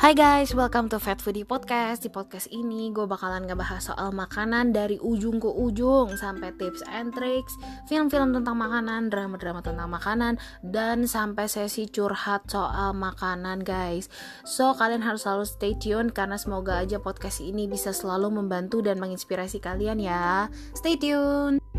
Hai guys, welcome to Fat Foodie Podcast. Di podcast ini gue bakalan ngebahas soal makanan dari ujung ke ujung sampai tips and tricks, film-film tentang makanan, drama-drama tentang makanan, dan sampai sesi curhat soal makanan guys. So kalian harus selalu stay tune karena semoga aja podcast ini bisa selalu membantu dan menginspirasi kalian ya. Stay tune.